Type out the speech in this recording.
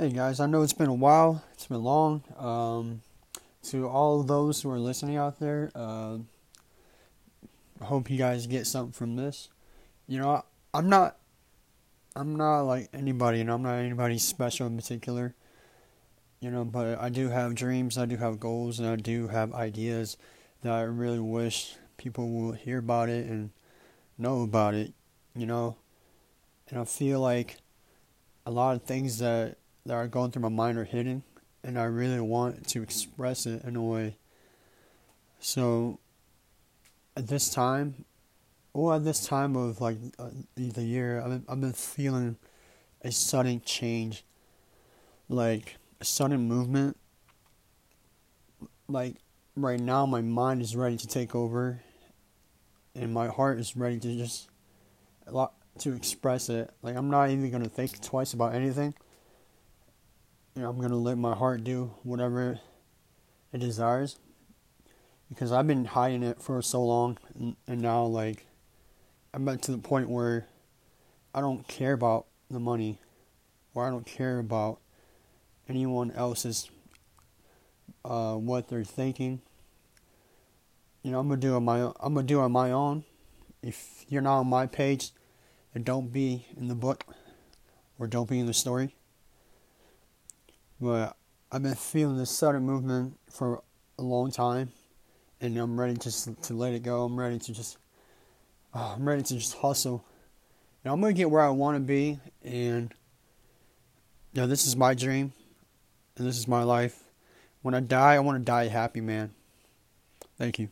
Hey guys, I know it's been a while, it's been long. Um, to all those who are listening out there, uh, I hope you guys get something from this. You know, I, I'm not, I'm not like anybody, and I'm not anybody special in particular. You know, but I do have dreams, I do have goals, and I do have ideas that I really wish people will hear about it and know about it. You know, and I feel like a lot of things that that are going through my mind are hidden, and I really want to express it in a way. So, at this time, or at this time of like uh, the year, I've been, I've been feeling a sudden change, like a sudden movement. Like right now, my mind is ready to take over, and my heart is ready to just a lot to express it. Like I'm not even gonna think twice about anything I'm gonna let my heart do whatever it desires because I've been hiding it for so long, and, and now like I'm at to the point where I don't care about the money, or I don't care about anyone else's uh, what they're thinking. You know, I'm gonna do on my I'm gonna do on my own. If you're not on my page, then don't be in the book, or don't be in the story. But I've been feeling this sudden movement for a long time, and I'm ready just to let it go. I'm ready to just, oh, I'm ready to just hustle. And I'm gonna get where I want to be, and you know, this is my dream, and this is my life. When I die, I want to die a happy, man. Thank you.